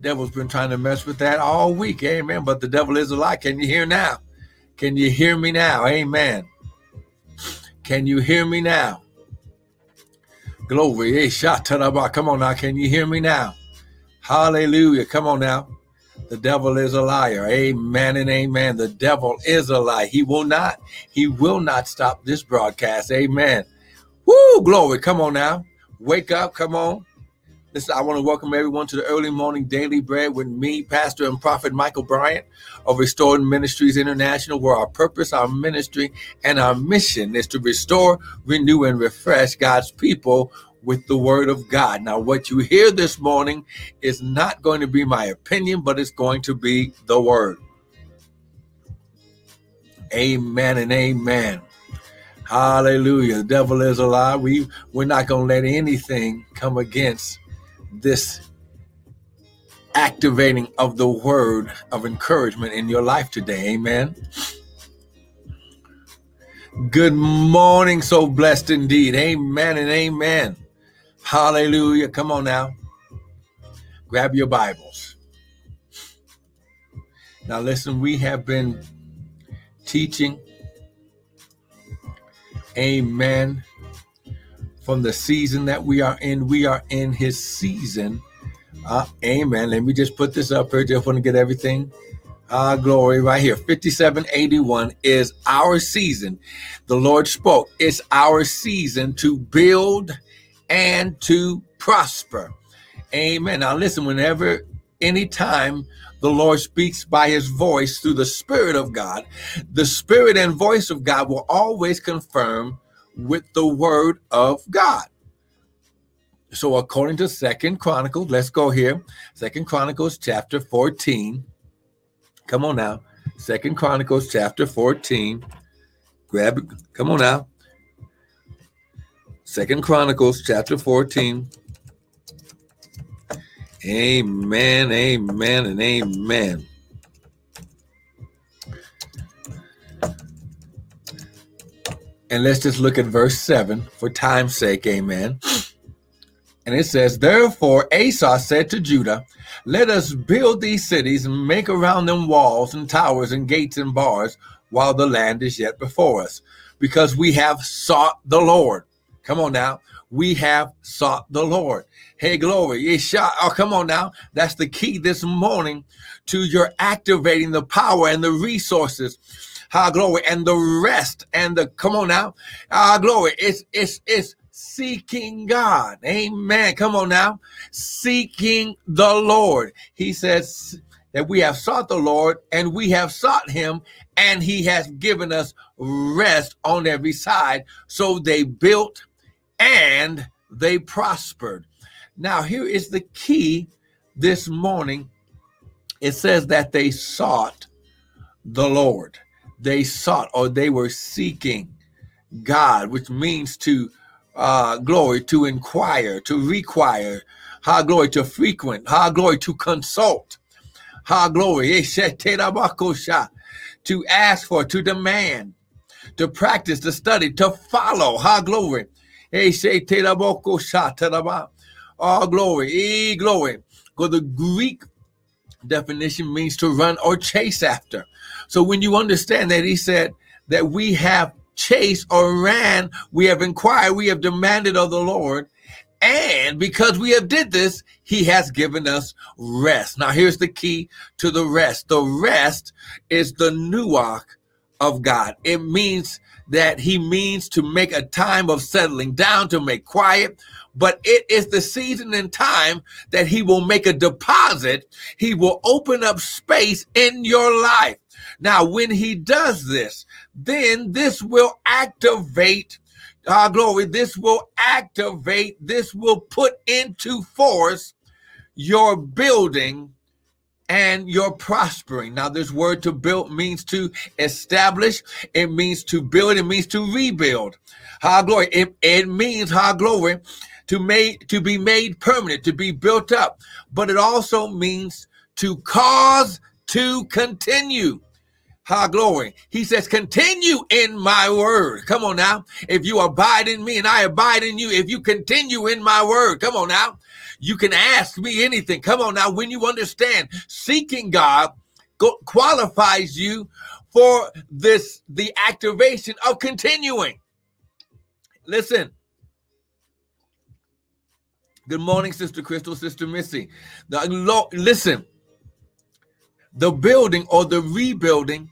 Devil's been trying to mess with that all week. Amen. But the devil is a lie. Can you hear now? Can you hear me now? Amen. Can you hear me now? Glory. Come on now. Can you hear me now? Hallelujah. Come on now. The devil is a liar. Amen and amen. The devil is a lie. He will not, he will not stop this broadcast. Amen. Woo, glory. Come on now. Wake up. Come on. Listen, I want to welcome everyone to the early morning daily bread with me, Pastor and Prophet Michael Bryant of Restored Ministries International, where our purpose, our ministry, and our mission is to restore, renew, and refresh God's people with the word of God. Now, what you hear this morning is not going to be my opinion, but it's going to be the word. Amen and amen. Hallelujah. The devil is a lie. We we're not going to let anything come against this activating of the word of encouragement in your life today. Amen. Good morning. So blessed indeed. Amen and amen. Hallelujah. Come on now. Grab your Bibles. Now, listen, we have been teaching, amen, from the season that we are in. We are in his season. Uh, amen. Let me just put this up here. Just want to get everything. Uh, glory right here. 5781 is our season. The Lord spoke. It's our season to build and to prosper. Amen. Now, listen, whenever, anytime the Lord speaks by his voice through the Spirit of God, the Spirit and voice of God will always confirm with the Word of God. So, according to Second Chronicles, let's go here. Second Chronicles chapter 14. Come on now. Second Chronicles chapter 14. Grab it. Come on now. Second Chronicles chapter 14. Amen, amen, and amen. And let's just look at verse 7 for time's sake. Amen. And it says, Therefore Asa said to Judah, Let us build these cities and make around them walls and towers and gates and bars while the land is yet before us, because we have sought the Lord. Come on now. We have sought the Lord. Hey, glory. Isha. Oh, come on now. That's the key this morning to your activating the power and the resources. Ah, glory. And the rest and the, come on now. Our glory. It's, it's, it's seeking God. Amen. Come on now. Seeking the Lord. He says, that we have sought the Lord and we have sought him and he has given us rest on every side. So they built and they prospered. Now, here is the key this morning. It says that they sought the Lord. They sought or they were seeking God, which means to uh, glory, to inquire, to require, high glory, to frequent, high glory, to consult, high glory, eh, to ask for, to demand, to practice, to study, to follow, high glory. Eh, Shataraba. All glory, e glory. Because the Greek definition means to run or chase after. So when you understand that, he said that we have chased or ran, we have inquired, we have demanded of the Lord. And because we have did this, he has given us rest. Now here's the key to the rest. The rest is the nuach of God. It means that he means to make a time of settling down, to make quiet, but it is the season and time that he will make a deposit. He will open up space in your life. Now, when he does this, then this will activate our uh, glory. This will activate, this will put into force your building and you're prospering. Now, this word to build means to establish, it means to build, it means to rebuild. High glory. It, it means high glory to made to be made permanent, to be built up. But it also means to cause to continue. High glory. He says, continue in my word. Come on now. If you abide in me and I abide in you, if you continue in my word, come on now. You can ask me anything. Come on now, when you understand, seeking God qualifies you for this the activation of continuing. Listen. Good morning, Sister Crystal, Sister Missy. The, listen, the building or the rebuilding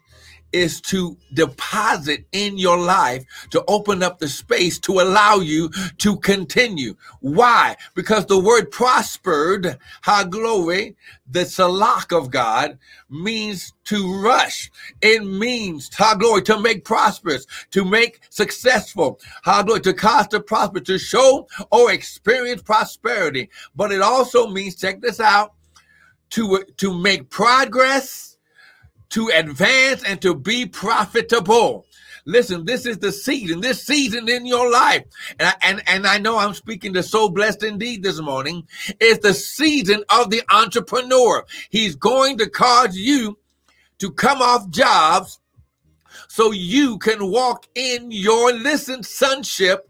is to deposit in your life to open up the space to allow you to continue. Why? Because the word prospered, ha glory, the salak of God means to rush. It means, ha glory, to make prosperous, to make successful, ha glory, to cause to prosper, to show or experience prosperity. But it also means, check this out, to, to make progress to advance and to be profitable. Listen, this is the season, this season in your life. And I, and, and I know I'm speaking to so blessed indeed this morning. Is the season of the entrepreneur. He's going to cause you to come off jobs so you can walk in your listen sonship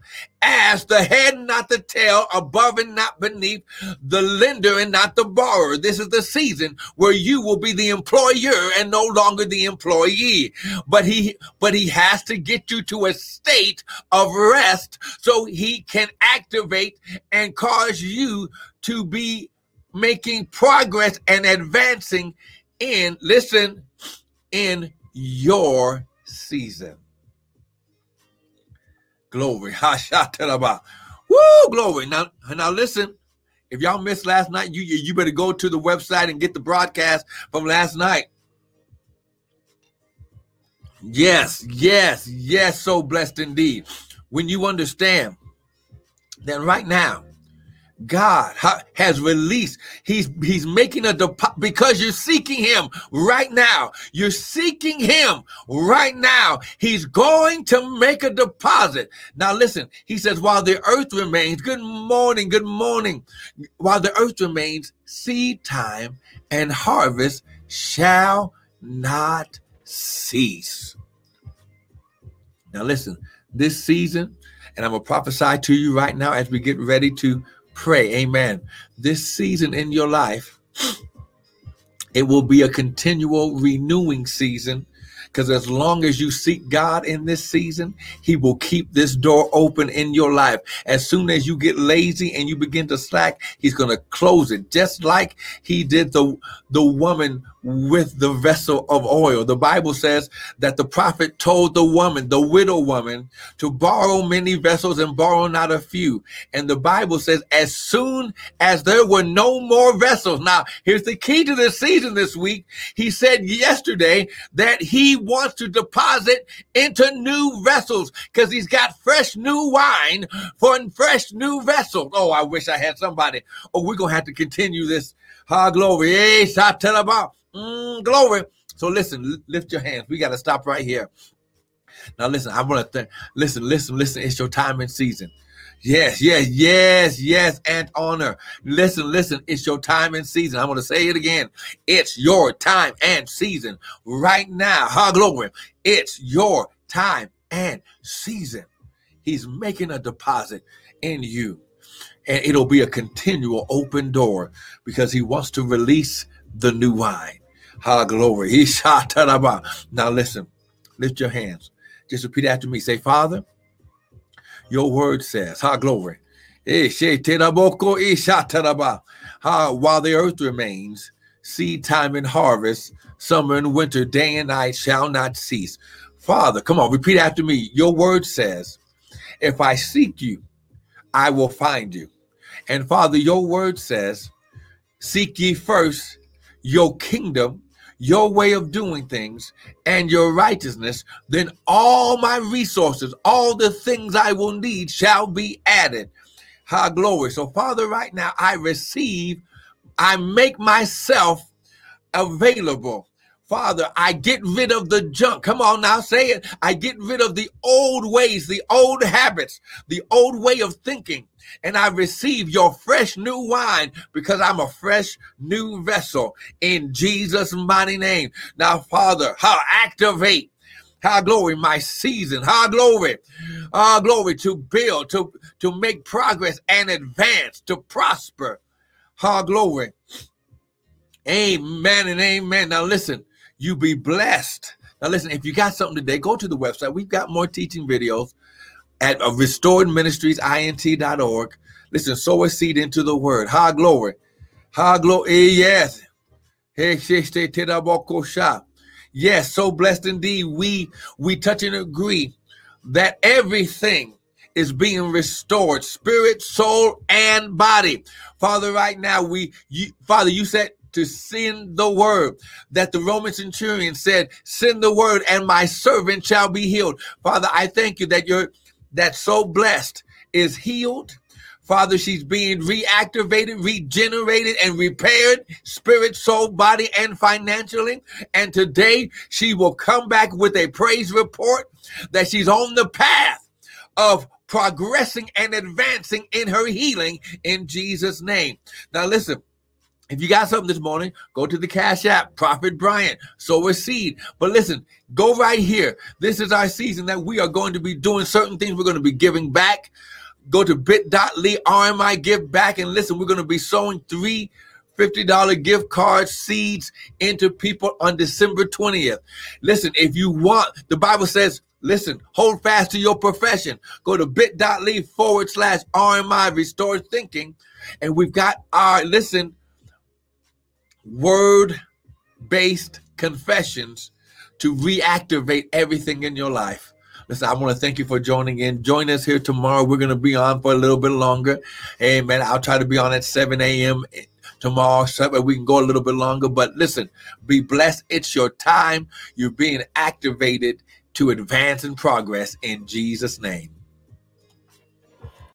the head not the tail above and not beneath the lender and not the borrower this is the season where you will be the employer and no longer the employee but he but he has to get you to a state of rest so he can activate and cause you to be making progress and advancing in listen in your season. Glory. Woo, glory. Now, now listen. If y'all missed last night, you you better go to the website and get the broadcast from last night. Yes, yes, yes, so blessed indeed. When you understand that right now, God has released. He's he's making a deposit because you're seeking him right now. You're seeking him right now. He's going to make a deposit. Now listen, he says while the earth remains, good morning, good morning. While the earth remains, seed time and harvest shall not cease. Now listen, this season and I'm to prophesy to you right now as we get ready to pray, amen. This season in your life, it will be a continual renewing season because as long as you seek God in this season, He will keep this door open in your life. As soon as you get lazy and you begin to slack, He's going to close it, just like He did the, the woman with the vessel of oil. The Bible says that the prophet told the woman, the widow woman, to borrow many vessels and borrow not a few. And the Bible says, as soon as there were no more vessels. Now, here's the key to this season this week. He said yesterday that he wants to deposit into new vessels because he's got fresh new wine for fresh new vessels. Oh, I wish I had somebody. Oh, we're going to have to continue this. Ha, glory. Hey, about. Mm, glory. So listen, lift your hands. We got to stop right here. Now listen, I want to th- listen, listen, listen. It's your time and season. Yes, yes, yes, yes, and honor. Listen, listen, it's your time and season. I'm going to say it again. It's your time and season right now. Ha, glory. It's your time and season. He's making a deposit in you, and it'll be a continual open door because he wants to release the new wine. Ha, glory. Now listen, lift your hands. Just repeat after me. Say, Father, your word says, Ha, glory. While the earth remains, seed time and harvest, summer and winter, day and night shall not cease. Father, come on, repeat after me. Your word says, if I seek you, I will find you. And Father, your word says, seek ye first your kingdom your way of doing things and your righteousness, then all my resources, all the things I will need shall be added. High glory. So, Father, right now I receive, I make myself available. Father, I get rid of the junk. Come on now, say it. I get rid of the old ways, the old habits, the old way of thinking and I receive your fresh new wine because I'm a fresh new vessel in Jesus' mighty name. Now, Father, how activate how glory, my season. How glory. Ah, glory to build, to, to make progress and advance, to prosper. how glory. Amen and amen. Now listen, you be blessed. Now listen, if you got something today, go to the website. We've got more teaching videos at uh, restoredministriesint.org. Listen, sow a seed into the word. Ha glory. Ha glory. Eh, yes. Yes, so blessed indeed. We we touch and agree that everything is being restored, spirit, soul, and body. Father, right now we you, Father, you said to send the word that the Roman centurion said, send the word and my servant shall be healed. Father, I thank you that you're that so blessed is healed Father, she's being reactivated, regenerated, and repaired, spirit, soul, body, and financially. And today she will come back with a praise report that she's on the path of progressing and advancing in her healing in Jesus' name. Now, listen. If you got something this morning, go to the Cash App, Prophet Bryant, sow a seed. But listen, go right here. This is our season that we are going to be doing certain things. We're going to be giving back. Go to bit.ly RMI give back and listen. We're going to be sowing three $50 gift card seeds into people on December 20th. Listen, if you want, the Bible says, listen, hold fast to your profession. Go to bit.ly forward slash RMI restore thinking. And we've got our, listen, word based confessions to reactivate everything in your life. Listen, I want to thank you for joining in. Join us here tomorrow. We're going to be on for a little bit longer. Amen. I'll try to be on at 7 a.m. tomorrow so that we can go a little bit longer. But listen, be blessed. It's your time. You're being activated to advance and progress in Jesus' name.